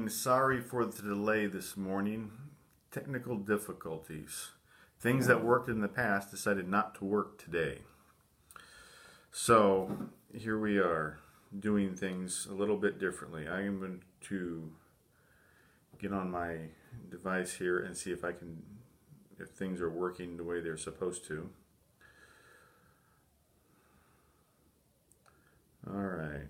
morning. Sorry for the delay this morning. Technical difficulties. Things that worked in the past decided not to work today. So here we are doing things a little bit differently. I am going to get on my device here and see if I can, if things are working the way they're supposed to. All right.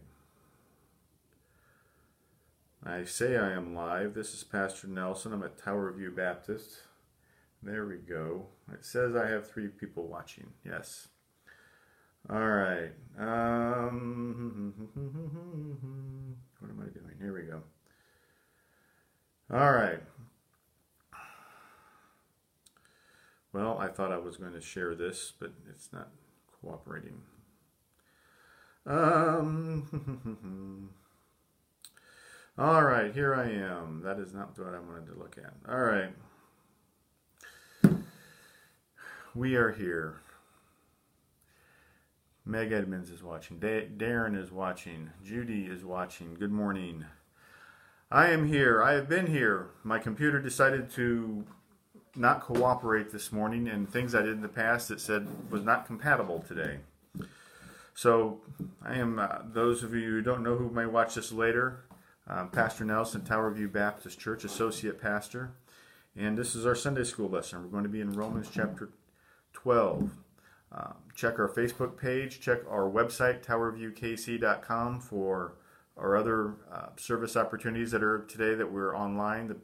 I say I am live. This is Pastor Nelson. I'm at Tower View Baptist. There we go. It says I have three people watching. Yes. All right. Um, what am I doing? Here we go. All right. Well, I thought I was going to share this, but it's not cooperating. Um, all right, here I am. That is not what I wanted to look at. All right. We are here. Meg Edmonds is watching. Da- Darren is watching. Judy is watching. Good morning. I am here. I have been here. My computer decided to not cooperate this morning, and things I did in the past it said was not compatible today. So I am. Uh, those of you who don't know who may watch this later, um, Pastor Nelson, Tower View Baptist Church Associate Pastor, and this is our Sunday School lesson. We're going to be in Romans chapter 12. Um, check our Facebook page. Check our website, towerviewkc.com, for our other uh, service opportunities that are today that we're online. The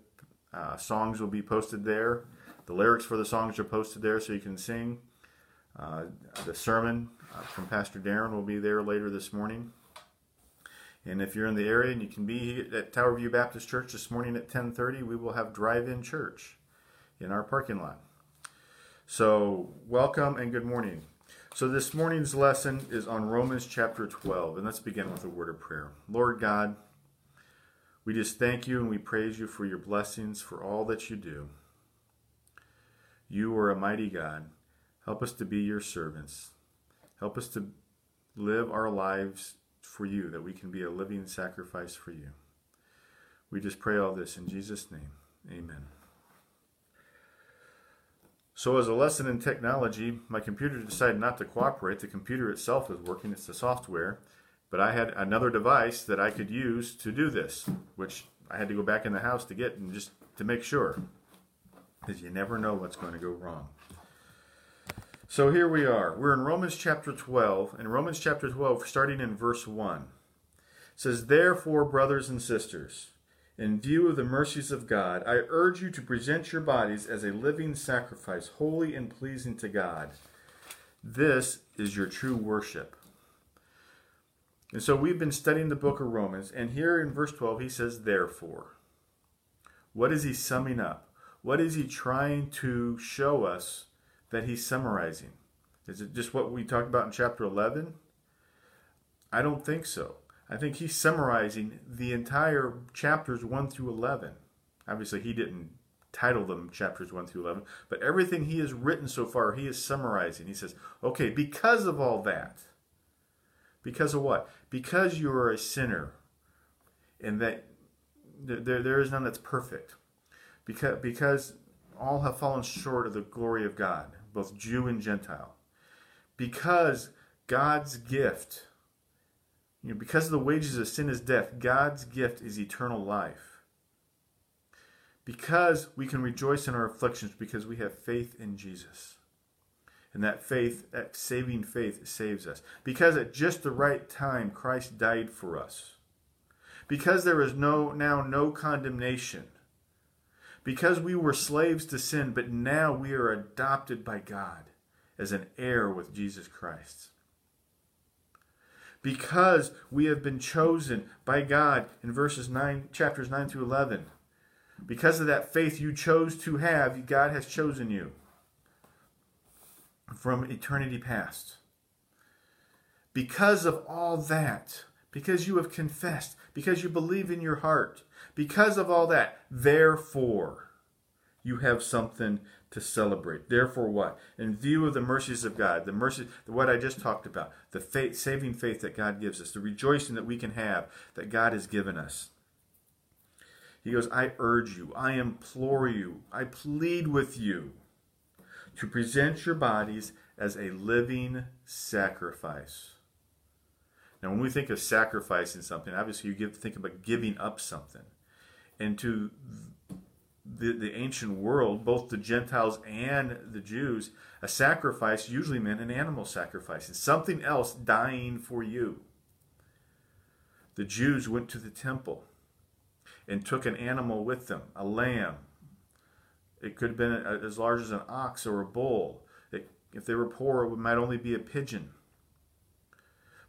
uh, songs will be posted there. The lyrics for the songs are posted there so you can sing. Uh, the sermon uh, from Pastor Darren will be there later this morning. And if you're in the area and you can be at Tower View Baptist Church this morning at 10:30, we will have drive-in church in our parking lot. So, welcome and good morning. So, this morning's lesson is on Romans chapter 12, and let's begin with a word of prayer. Lord God, we just thank you and we praise you for your blessings, for all that you do. You are a mighty God. Help us to be your servants. Help us to live our lives for you, that we can be a living sacrifice for you. We just pray all this in Jesus' name. Amen. So, as a lesson in technology, my computer decided not to cooperate. The computer itself is working, it's the software. But I had another device that I could use to do this, which I had to go back in the house to get and just to make sure. Because you never know what's going to go wrong. So here we are. We're in Romans chapter 12. In Romans chapter 12, starting in verse 1, it says, Therefore, brothers and sisters, in view of the mercies of God, I urge you to present your bodies as a living sacrifice, holy and pleasing to God. This is your true worship. And so we've been studying the book of Romans, and here in verse 12, he says, Therefore. What is he summing up? What is he trying to show us that he's summarizing? Is it just what we talked about in chapter 11? I don't think so. I think he's summarizing the entire chapters 1 through 11. Obviously, he didn't title them chapters 1 through 11, but everything he has written so far, he is summarizing. He says, okay, because of all that, because of what? Because you are a sinner and that there, there is none that's perfect. Because, because all have fallen short of the glory of God, both Jew and Gentile. Because God's gift, you know, because the wages of sin is death, God's gift is eternal life. Because we can rejoice in our afflictions because we have faith in Jesus. And that faith, that saving faith, saves us. Because at just the right time, Christ died for us. Because there is no now no condemnation because we were slaves to sin, but now we are adopted by God as an heir with Jesus Christ. because we have been chosen by God in verses 9 chapters 9 through 11. Because of that faith you chose to have, God has chosen you from eternity past. Because of all that, because you have confessed, because you believe in your heart, because of all that, therefore, you have something to celebrate. Therefore, what? In view of the mercies of God, the mercy, what I just talked about, the faith, saving faith that God gives us, the rejoicing that we can have that God has given us. He goes, I urge you, I implore you, I plead with you to present your bodies as a living sacrifice. Now, when we think of sacrificing something, obviously you give, think about giving up something. And to the, the ancient world, both the Gentiles and the Jews, a sacrifice usually meant an animal sacrifice, and something else dying for you. The Jews went to the temple and took an animal with them, a lamb. It could have been as large as an ox or a bull. It, if they were poor, it might only be a pigeon.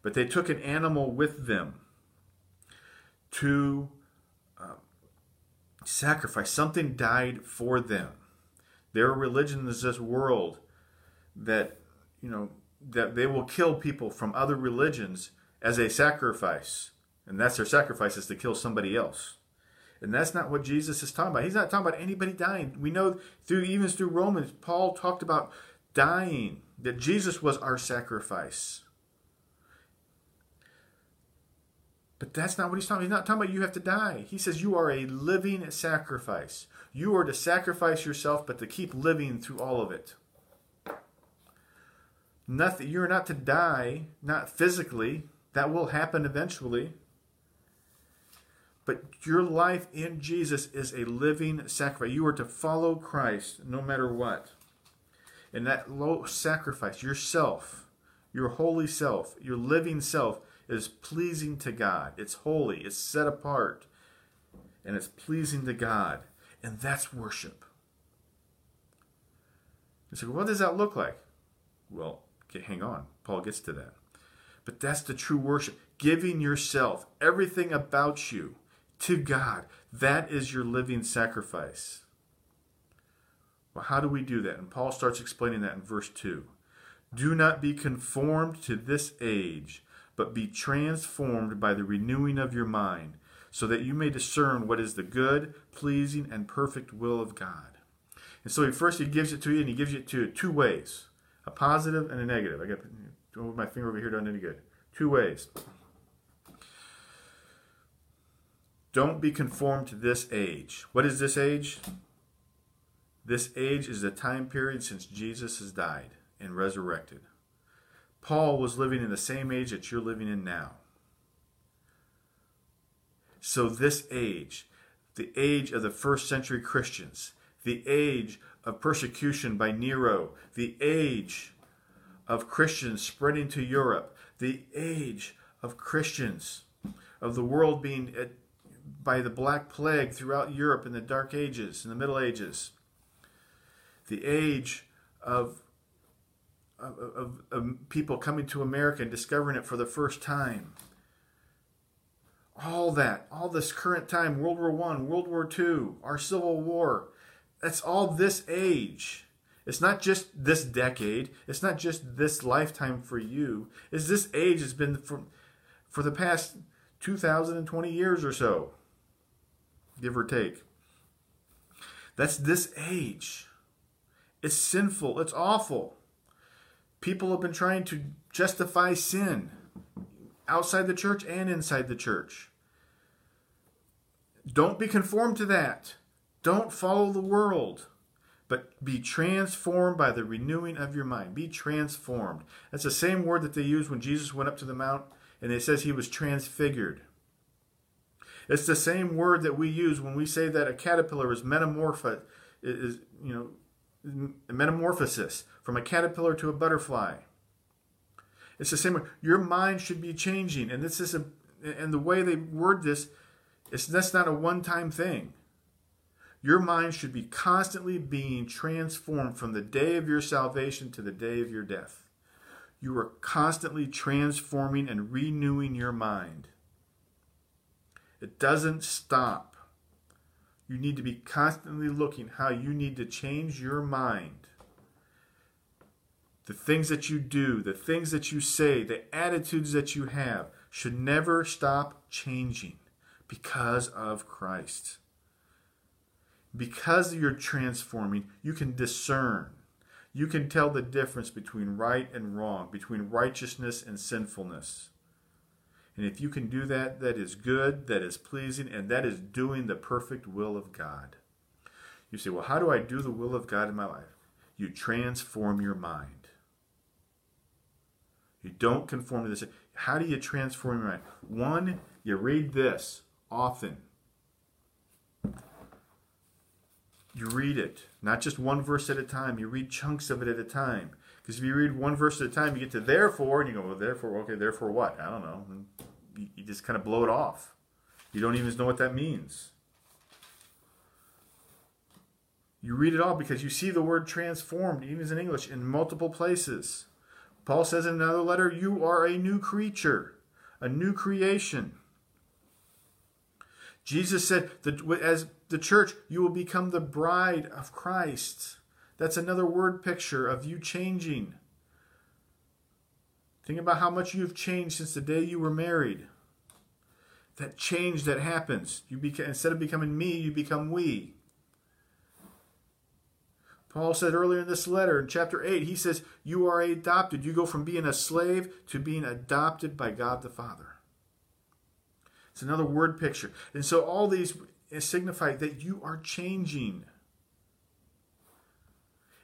But they took an animal with them to uh, sacrifice. Something died for them. Their religion is this world that, you know, that they will kill people from other religions as a sacrifice. And that's their sacrifice is to kill somebody else. And that's not what Jesus is talking about. He's not talking about anybody dying. We know through even through Romans, Paul talked about dying, that Jesus was our sacrifice. But that's not what he's talking about. He's not talking about you have to die. He says you are a living sacrifice. You are to sacrifice yourself, but to keep living through all of it. Nothing you're not to die, not physically. That will happen eventually. But your life in Jesus is a living sacrifice. You are to follow Christ no matter what. And that low sacrifice, yourself, your holy self, your living self, is pleasing to God. It's holy, it's set apart, and it's pleasing to God. And that's worship. You say, what does that look like? Well, okay, hang on. Paul gets to that. But that's the true worship. Giving yourself, everything about you, to God. That is your living sacrifice. Well, how do we do that? And Paul starts explaining that in verse 2. Do not be conformed to this age, but be transformed by the renewing of your mind, so that you may discern what is the good, pleasing, and perfect will of God. And so he first he gives it to you, and he gives it to you two ways a positive and a negative. I got move my finger over here, done any good. Two ways. Don't be conformed to this age. What is this age? This age is the time period since Jesus has died and resurrected. Paul was living in the same age that you're living in now. So, this age, the age of the first century Christians, the age of persecution by Nero, the age of Christians spreading to Europe, the age of Christians, of the world being eh, by the Black Plague throughout Europe in the Dark Ages, in the Middle Ages. The age of, of, of, of people coming to America and discovering it for the first time. All that, all this current time, World War One, World War Two, our Civil War, that's all this age. It's not just this decade. It's not just this lifetime for you. It's this age has been for, for the past 2,020 years or so give or take. That's this age. It's sinful. It's awful. People have been trying to justify sin outside the church and inside the church. Don't be conformed to that. Don't follow the world, but be transformed by the renewing of your mind. Be transformed. That's the same word that they used when Jesus went up to the mount and it says he was transfigured. It's the same word that we use when we say that a caterpillar is metamorpho is you know metamorphosis from a caterpillar to a butterfly. It's the same way. Your mind should be changing, and this is a and the way they word this, it's that's not a one-time thing. Your mind should be constantly being transformed from the day of your salvation to the day of your death. you are constantly transforming and renewing your mind. It doesn't stop. You need to be constantly looking how you need to change your mind. The things that you do, the things that you say, the attitudes that you have should never stop changing because of Christ. Because you're transforming, you can discern. You can tell the difference between right and wrong, between righteousness and sinfulness. And if you can do that, that is good, that is pleasing, and that is doing the perfect will of God. You say, well, how do I do the will of God in my life? You transform your mind. You don't conform to this. How do you transform your mind? One, you read this often. You read it, not just one verse at a time. You read chunks of it at a time. Because if you read one verse at a time, you get to therefore, and you go, well, therefore, okay, therefore what? I don't know. You just kind of blow it off. You don't even know what that means. You read it all because you see the word transformed, even in English, in multiple places. Paul says in another letter, You are a new creature, a new creation. Jesus said that as the church, you will become the bride of Christ. That's another word picture of you changing. Think about how much you've changed since the day you were married. That change that happens. You beca- instead of becoming me, you become we. Paul said earlier in this letter, in chapter 8, he says, You are adopted. You go from being a slave to being adopted by God the Father. It's another word picture. And so all these signify that you are changing.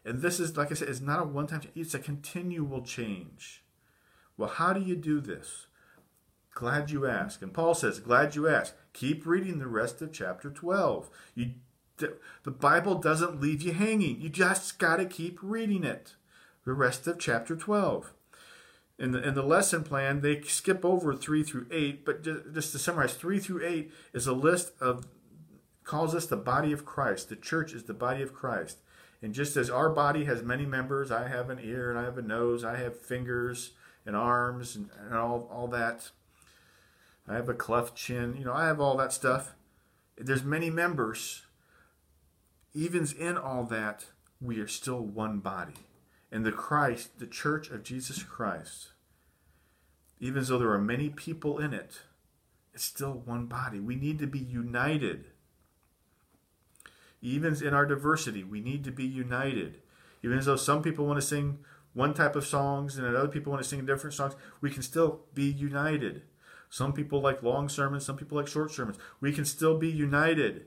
And this is, like I said, it's not a one time change, it's a continual change. Well, how do you do this? Glad you ask. And Paul says, Glad you ask. Keep reading the rest of chapter 12. You, the Bible doesn't leave you hanging. You just got to keep reading it. The rest of chapter 12. In the, in the lesson plan, they skip over 3 through 8, but just, just to summarize, 3 through 8 is a list of, calls us the body of Christ. The church is the body of Christ. And just as our body has many members, I have an ear and I have a nose, I have fingers, and arms and, and all, all that. I have a cleft chin. You know, I have all that stuff. There's many members. Even in all that, we are still one body. And the Christ, the church of Jesus Christ, even though there are many people in it, it's still one body. We need to be united. Even in our diversity, we need to be united. Even though some people want to sing one type of songs and other people want to sing different songs, we can still be united. Some people like long sermons, some people like short sermons. We can still be united.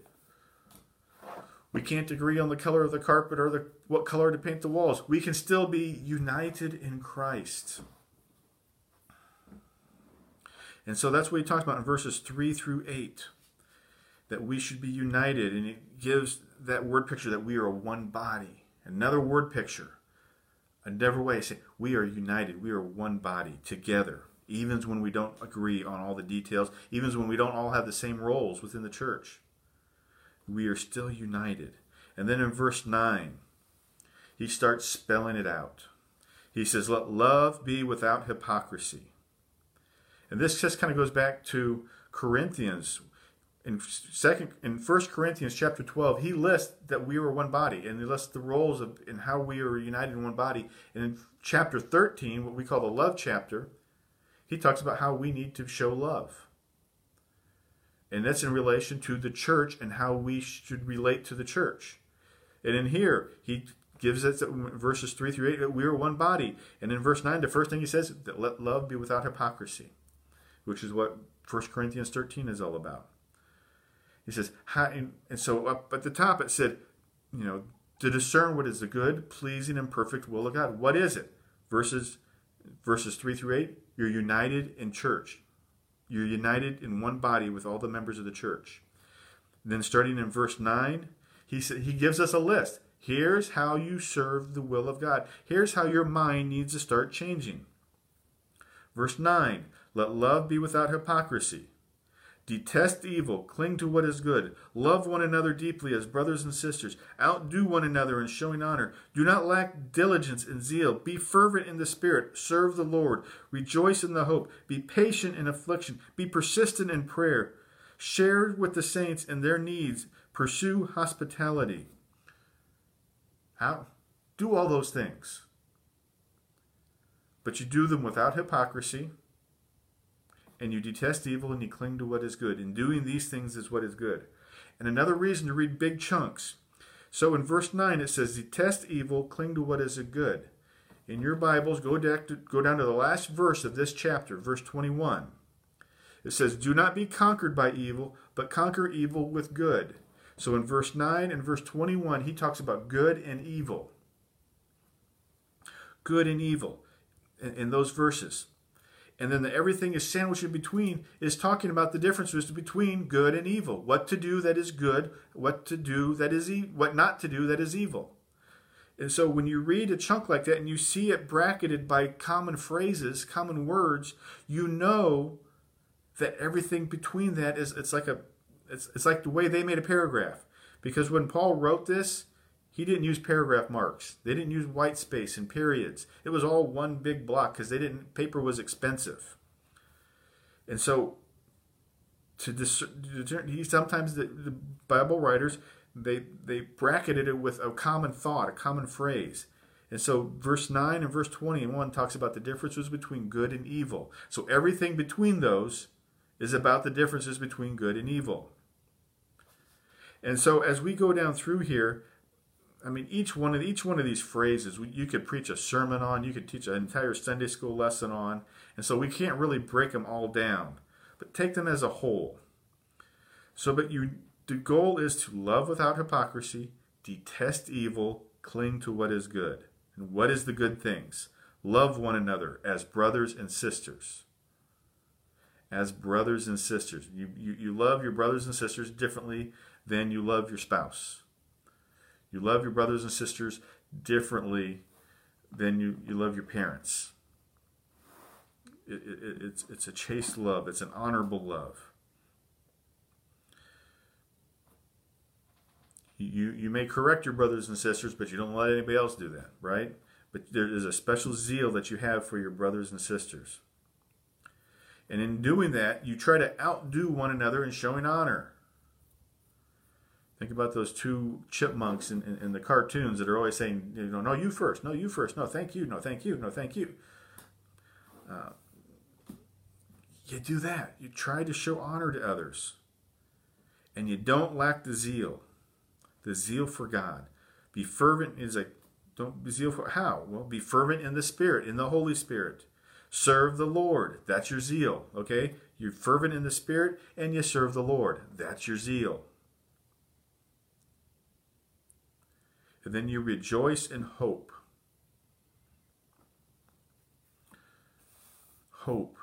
We can't agree on the color of the carpet or the what color to paint the walls. We can still be united in Christ. And so that's what he talks about in verses 3 through 8 that we should be united. And it gives that word picture that we are one body. Another word picture Another way, we are united. We are one body together. Even when we don't agree on all the details, even when we don't all have the same roles within the church, we are still united. And then in verse 9, he starts spelling it out. He says, Let love be without hypocrisy. And this just kind of goes back to Corinthians in second in First Corinthians chapter 12, he lists that we were one body and he lists the roles of and how we are united in one body. And in chapter 13, what we call the love chapter, he talks about how we need to show love. And that's in relation to the church and how we should relate to the church. And in here, he gives us verses 3 through 8 that we are one body. And in verse 9, the first thing he says, that let love be without hypocrisy, which is what 1 Corinthians 13 is all about. He says, and so up at the top it said, you know, to discern what is the good, pleasing, and perfect will of God. What is it? Verses verses three through eight. You're united in church. You're united in one body with all the members of the church. Then starting in verse nine, he said he gives us a list. Here's how you serve the will of God. Here's how your mind needs to start changing. Verse 9 Let love be without hypocrisy. Detest evil, cling to what is good, love one another deeply as brothers and sisters, outdo one another in showing honor. Do not lack diligence and zeal, be fervent in the spirit, serve the Lord, rejoice in the hope, be patient in affliction, be persistent in prayer, share with the saints in their needs, pursue hospitality. How? Do all those things. But you do them without hypocrisy and you detest evil and you cling to what is good. In doing these things is what is good. And another reason to read big chunks. So in verse 9 it says, Detest evil, cling to what is good. In your Bibles, go to, go down to the last verse of this chapter, verse 21. It says, Do not be conquered by evil, but conquer evil with good. So in verse 9 and verse 21, he talks about good and evil. Good and evil in, in those verses and then the everything is sandwiched in between is talking about the differences between good and evil. What to do that is good what to do that is e- what not to do that is evil. And so when you read a chunk like that and you see it bracketed by common phrases common words you know that everything between that is it's like a it's, it's like the way they made a paragraph. Because when paul wrote this he didn't use paragraph marks. They didn't use white space and periods. It was all one big block because they didn't. Paper was expensive, and so to discern, sometimes the, the Bible writers they they bracketed it with a common thought, a common phrase. And so verse 9 and verse 21 talks about the differences between good and evil. So everything between those is about the differences between good and evil. And so as we go down through here, I mean, each one of each one of these phrases you could preach a sermon on, you could teach an entire Sunday school lesson on, and so we can't really break them all down, but take them as a whole. So, but you, the goal is to love without hypocrisy, detest evil, cling to what is good. And what is the good things? Love one another as brothers and sisters. As brothers and sisters. You, you, you love your brothers and sisters differently than you love your spouse. You love your brothers and sisters differently than you, you love your parents. It, it, it's, it's a chaste love, it's an honorable love. You, you may correct your brothers and sisters, but you don't let anybody else do that, right? But there is a special zeal that you have for your brothers and sisters. And in doing that, you try to outdo one another in showing honor. Think about those two chipmunks in, in, in, the cartoons that are always saying, you know, no, you first, no, you first, no, thank you, no, thank you, no, thank you. Uh, you do that. You try to show honor to others. And you don't lack the zeal, the zeal for God. Be fervent is like, don't be zeal for, how? Well, be fervent in the Spirit, in the Holy Spirit. Serve the Lord. That's your zeal, okay? You're fervent in the Spirit and you serve the Lord. That's your zeal. And then you rejoice in hope. Hope.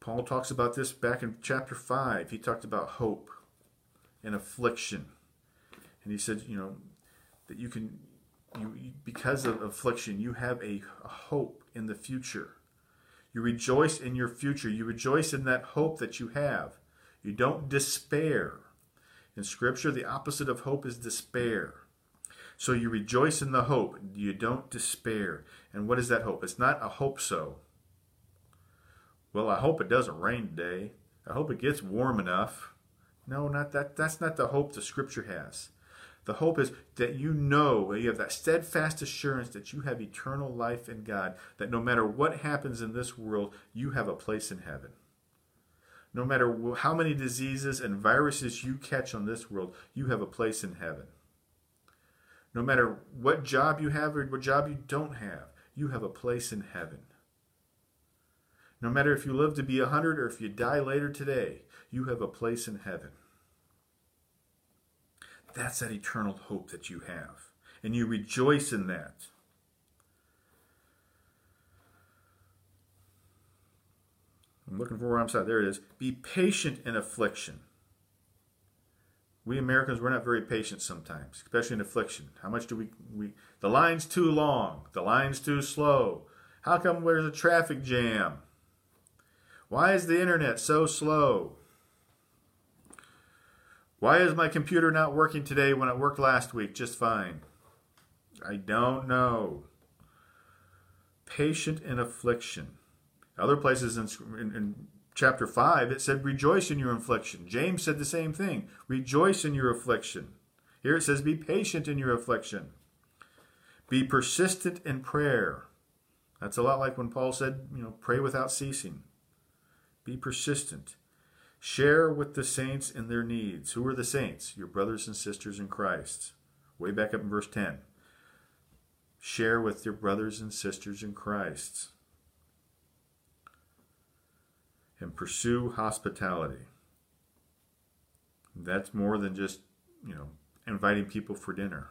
Paul talks about this back in chapter 5. He talked about hope and affliction. And he said, you know, that you can, you, because of affliction, you have a, a hope in the future. You rejoice in your future. You rejoice in that hope that you have. You don't despair. In Scripture, the opposite of hope is despair. So you rejoice in the hope. You don't despair. And what is that hope? It's not a hope so. Well, I hope it doesn't rain today. I hope it gets warm enough. No, not that. That's not the hope the scripture has. The hope is that you know, you have that steadfast assurance that you have eternal life in God, that no matter what happens in this world, you have a place in heaven. No matter how many diseases and viruses you catch on this world, you have a place in heaven. No matter what job you have or what job you don't have, you have a place in heaven. No matter if you live to be a 100 or if you die later today, you have a place in heaven. That's that eternal hope that you have. And you rejoice in that. I'm looking for where I'm at. There it is. Be patient in affliction we Americans we're not very patient sometimes, especially in affliction. How much do we we the line's too long, the line's too slow. How come there's a traffic jam? Why is the internet so slow? Why is my computer not working today when it worked last week just fine? I don't know. Patient in affliction. Other places in, in, in, chapter 5, it said, Rejoice in your affliction. James said the same thing. Rejoice in your affliction. Here it says, Be patient in your affliction. Be persistent in prayer. That's a lot like when Paul said, you know, pray without ceasing. Be persistent. Share with the saints in their needs. Who are the saints? Your brothers and sisters in Christ. Way back up in verse 10. Share with your brothers and sisters in Christ. And pursue hospitality. That's more than just, you know, inviting people for dinner.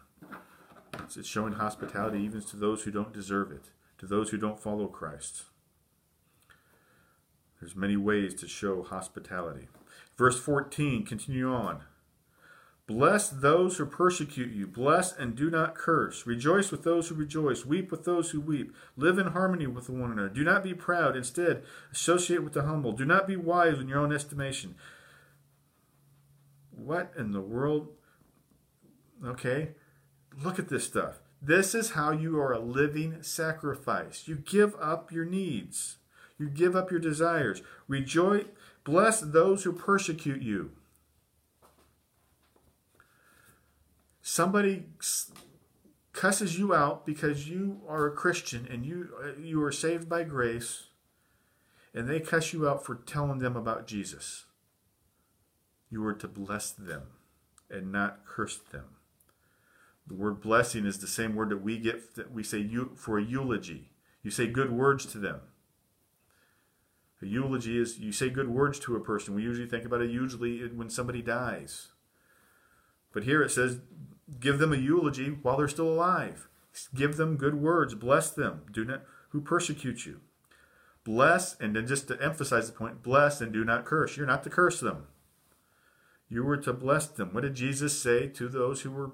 It's, it's showing hospitality even to those who don't deserve it, to those who don't follow Christ. There's many ways to show hospitality. Verse 14, continue on. Bless those who persecute you. Bless and do not curse. Rejoice with those who rejoice. Weep with those who weep. Live in harmony with one another. Do not be proud. Instead, associate with the humble. Do not be wise in your own estimation. What in the world? Okay, look at this stuff. This is how you are a living sacrifice. You give up your needs. You give up your desires. Rejoice. Bless those who persecute you. Somebody cusses you out because you are a Christian and you uh, you are saved by grace and they cuss you out for telling them about Jesus. You are to bless them and not curse them. The word blessing is the same word that we get that we say you for a eulogy. You say good words to them. A eulogy is you say good words to a person. We usually think about it usually when somebody dies. But here it says, give them a eulogy while they're still alive. Give them good words. Bless them. Do not who persecute you. Bless, and then just to emphasize the point, bless and do not curse. You're not to curse them. You were to bless them. What did Jesus say to those who were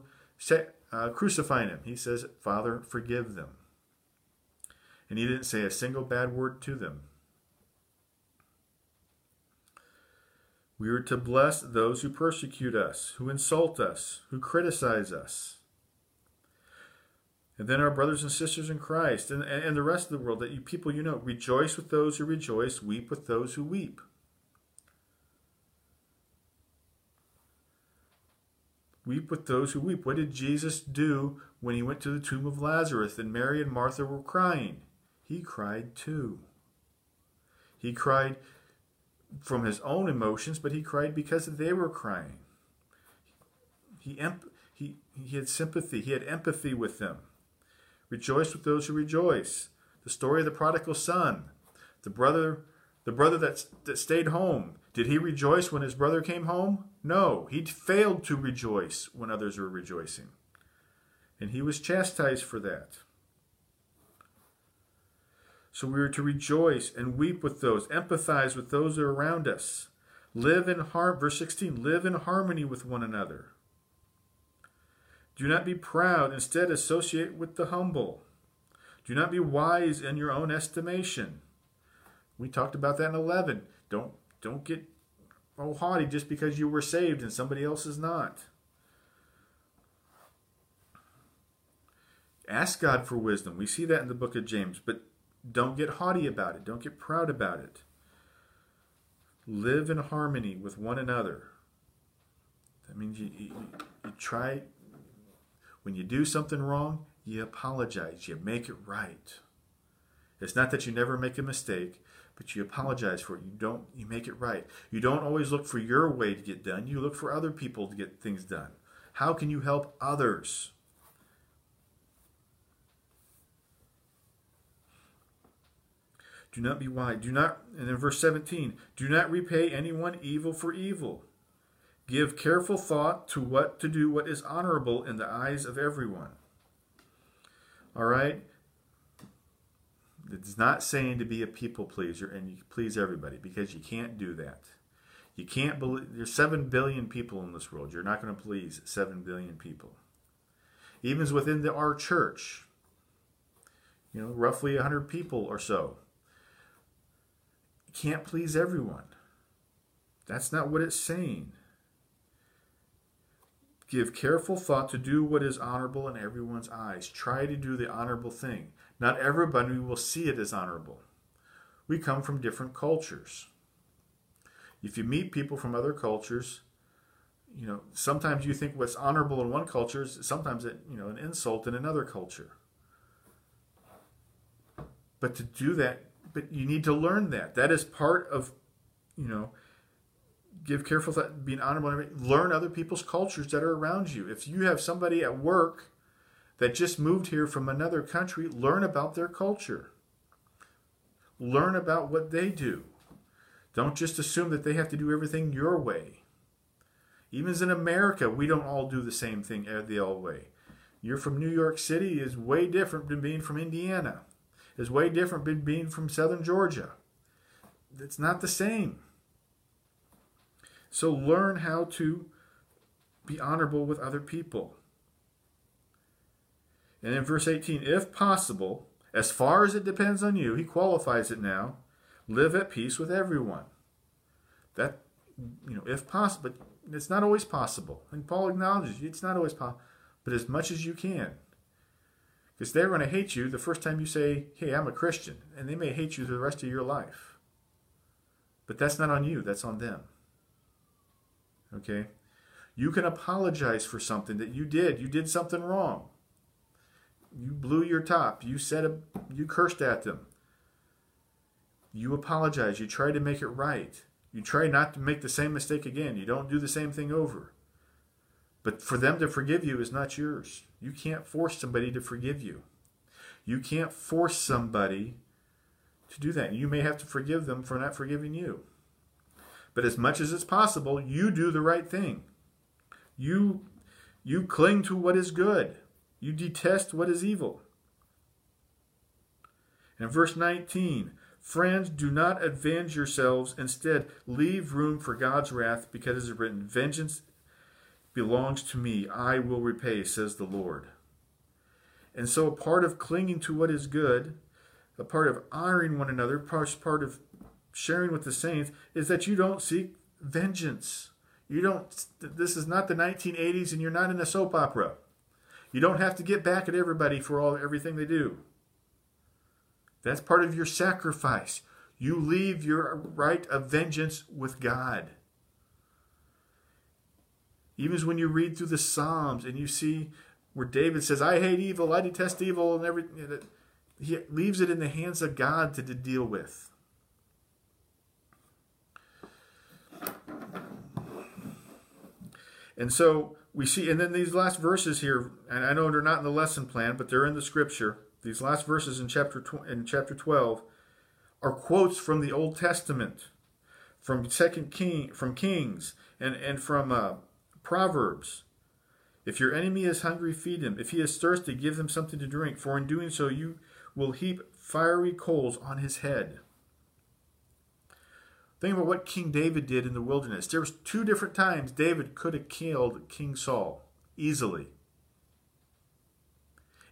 uh, crucifying him? He says, Father, forgive them. And he didn't say a single bad word to them. We are to bless those who persecute us, who insult us, who criticize us. And then our brothers and sisters in Christ and, and the rest of the world, that you people you know, rejoice with those who rejoice, weep with those who weep. Weep with those who weep. What did Jesus do when he went to the tomb of Lazarus and Mary and Martha were crying? He cried too. He cried from his own emotions, but he cried because they were crying. He, he, he had sympathy, he had empathy with them. Rejoice with those who rejoice. The story of the prodigal son, the brother, the brother that, that stayed home. Did he rejoice when his brother came home? No, he failed to rejoice when others were rejoicing. And he was chastised for that. So we are to rejoice and weep with those, empathize with those that are around us. Live in har- verse 16, live in harmony with one another. Do not be proud, instead associate with the humble. Do not be wise in your own estimation. We talked about that in 11. Don't don't get oh haughty just because you were saved and somebody else is not. Ask God for wisdom. We see that in the book of James, but don't get haughty about it. Don't get proud about it. Live in harmony with one another. That means you, you, you try, when you do something wrong, you apologize. You make it right. It's not that you never make a mistake, but you apologize for it. You don't you make it right. You don't always look for your way to get done. You look for other people to get things done. How can you help others? Do not be wise. Do not, and in verse 17, do not repay anyone evil for evil. Give careful thought to what to do what is honorable in the eyes of everyone. All right? It's not saying to be a people pleaser and you please everybody because you can't do that. You can't believe there's 7 billion people in this world. You're not going to please 7 billion people. Even within the, our church, you know, roughly 100 people or so can't please everyone. That's not what it's saying. give careful thought to do what is honorable in everyone's eyes. Try to do the honorable thing. Not everybody will see it as honorable. We come from different cultures. If you meet people from other cultures, you know, sometimes you think what's honorable in one culture is sometimes it, you know, an insult in another culture. But to do that, but you need to learn that. That is part of, you know, give careful thought, being honorable. Learn other people's cultures that are around you. If you have somebody at work that just moved here from another country, learn about their culture. Learn about what they do. Don't just assume that they have to do everything your way. Even as in America, we don't all do the same thing the old way. You're from New York City is way different than being from Indiana. Is way different than being from Southern Georgia. It's not the same. So learn how to be honorable with other people. And in verse 18, if possible, as far as it depends on you, he qualifies it now, live at peace with everyone. That, you know, if possible, but it's not always possible. And Paul acknowledges it's not always possible, but as much as you can. Because they're going to hate you the first time you say, hey, I'm a Christian. And they may hate you the rest of your life. But that's not on you, that's on them. Okay? You can apologize for something that you did. You did something wrong. You blew your top. You said a, you cursed at them. You apologize. You try to make it right. You try not to make the same mistake again. You don't do the same thing over. But for them to forgive you is not yours. You can't force somebody to forgive you. You can't force somebody to do that. You may have to forgive them for not forgiving you. But as much as it's possible, you do the right thing. You you cling to what is good. You detest what is evil. And verse 19, friends, do not avenge yourselves. Instead, leave room for God's wrath, because it is written, Vengeance belongs to me. I will repay, says the Lord. And so, a part of clinging to what is good, a part of honoring one another, part of sharing with the saints is that you don't seek vengeance. You don't, this is not the 1980s and you're not in a soap opera. You don't have to get back at everybody for all everything they do. That's part of your sacrifice. You leave your right of vengeance with God. Even when you read through the Psalms and you see where David says, I hate evil, I detest evil, and everything, he leaves it in the hands of God to, to deal with. And so we see, and then these last verses here, and I know they're not in the lesson plan, but they're in the scripture. These last verses in chapter tw- in chapter twelve are quotes from the Old Testament, from Second King, from Kings, and and from uh, Proverbs. If your enemy is hungry, feed him. If he is thirsty, give him something to drink. For in doing so, you will heap fiery coals on his head. Think about what King David did in the wilderness. There was two different times David could have killed King Saul easily.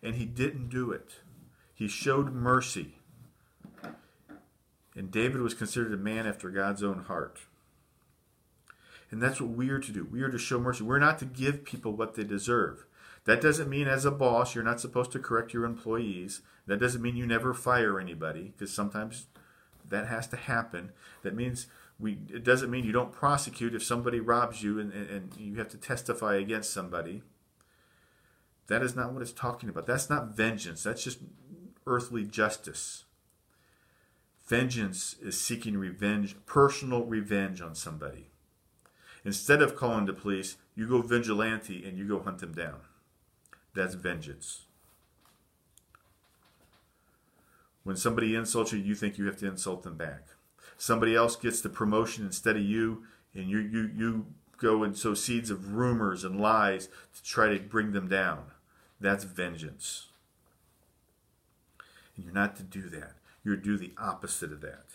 And he didn't do it. He showed mercy. And David was considered a man after God's own heart. And that's what we are to do. We are to show mercy. We're not to give people what they deserve. That doesn't mean, as a boss, you're not supposed to correct your employees. That doesn't mean you never fire anybody, because sometimes that has to happen. That means we. It doesn't mean you don't prosecute if somebody robs you and, and, and you have to testify against somebody. That is not what it's talking about. That's not vengeance. That's just earthly justice. Vengeance is seeking revenge, personal revenge on somebody. Instead of calling the police, you go vigilante and you go hunt them down. That's vengeance. When somebody insults you, you think you have to insult them back. Somebody else gets the promotion instead of you, and you you you go and sow seeds of rumors and lies to try to bring them down. That's vengeance. And you're not to do that. You're to do the opposite of that.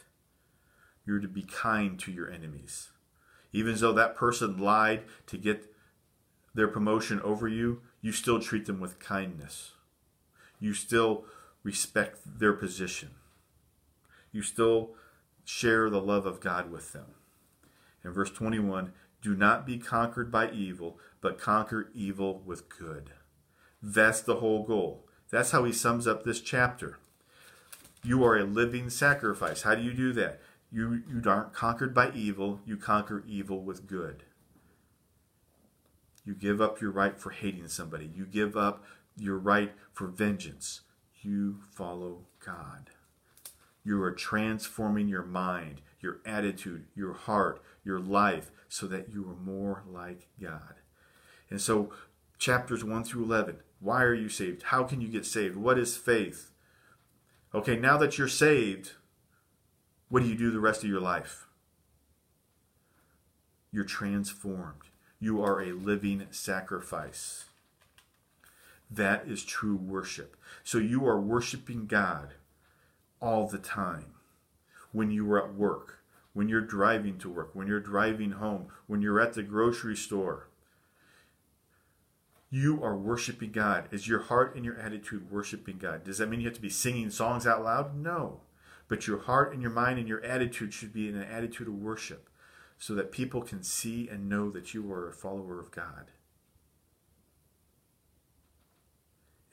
You're to be kind to your enemies. Even though that person lied to get their promotion over you, you still treat them with kindness. You still respect their position. You still share the love of God with them. In verse 21, Do not be conquered by evil, but conquer evil with good. That's the whole goal. That's how he sums up this chapter. You are a living sacrifice. How do you do that? You, you aren't conquered by evil, you conquer evil with good. You give up your right for hating somebody, you give up your right for vengeance. You follow God. You are transforming your mind, your attitude, your heart, your life, so that you are more like God. And so, chapters 1 through 11 why are you saved? How can you get saved? What is faith? Okay, now that you're saved, what do you do the rest of your life? You're transformed. You are a living sacrifice. That is true worship. So you are worshiping God all the time. When you are at work, when you're driving to work, when you're driving home, when you're at the grocery store. You are worshiping God. Is your heart and your attitude worshiping God? Does that mean you have to be singing songs out loud? No. But your heart and your mind and your attitude should be in an attitude of worship so that people can see and know that you are a follower of God.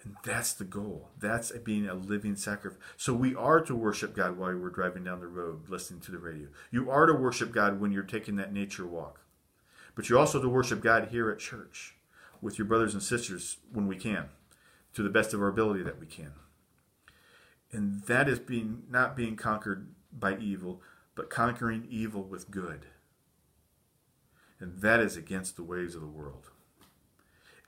And that's the goal. That's being a living sacrifice. So we are to worship God while we're driving down the road, listening to the radio. You are to worship God when you're taking that nature walk. But you're also to worship God here at church with your brothers and sisters when we can, to the best of our ability that we can and that is being not being conquered by evil, but conquering evil with good. And that is against the ways of the world.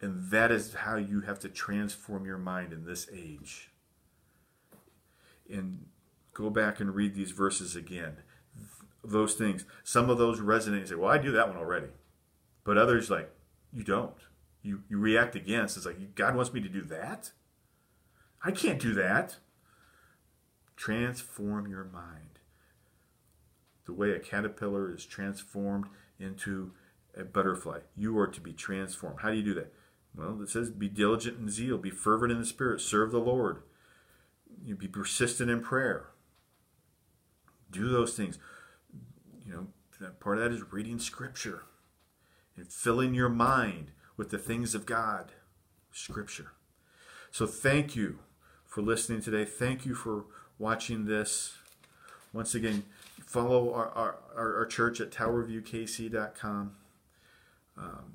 And that is how you have to transform your mind in this age. And go back and read these verses again. Those things, some of those resonate and say, Well, I do that one already. But others, like, you don't. You, you react against. It's like, God wants me to do that? I can't do that. Transform your mind. The way a caterpillar is transformed into a butterfly. You are to be transformed. How do you do that? Well, it says be diligent in zeal, be fervent in the spirit, serve the Lord. You be persistent in prayer. Do those things. You know, part of that is reading scripture and filling your mind with the things of God. Scripture. So thank you for listening today. Thank you for watching this. Once again, follow our, our, our church at towerviewkc.com. Um,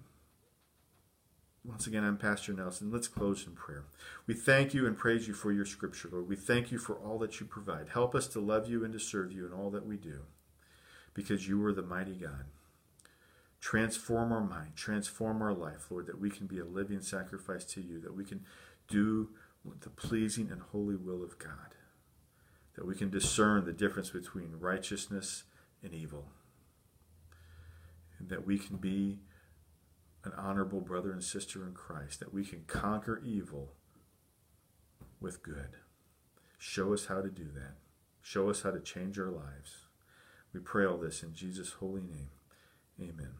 once again, I'm Pastor Nelson. Let's close in prayer. We thank you and praise you for your scripture, Lord. We thank you for all that you provide. Help us to love you and to serve you in all that we do, because you are the mighty God. Transform our mind, transform our life, Lord, that we can be a living sacrifice to you, that we can do the pleasing and holy will of God that we can discern the difference between righteousness and evil, and that we can be an honorable brother and sister in Christ, that we can conquer evil with good. Show us how to do that. Show us how to change our lives. We pray all this in Jesus' holy name. Amen.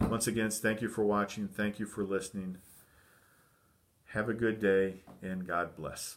Once again, thank you for watching. Thank you for listening. Have a good day, and God bless.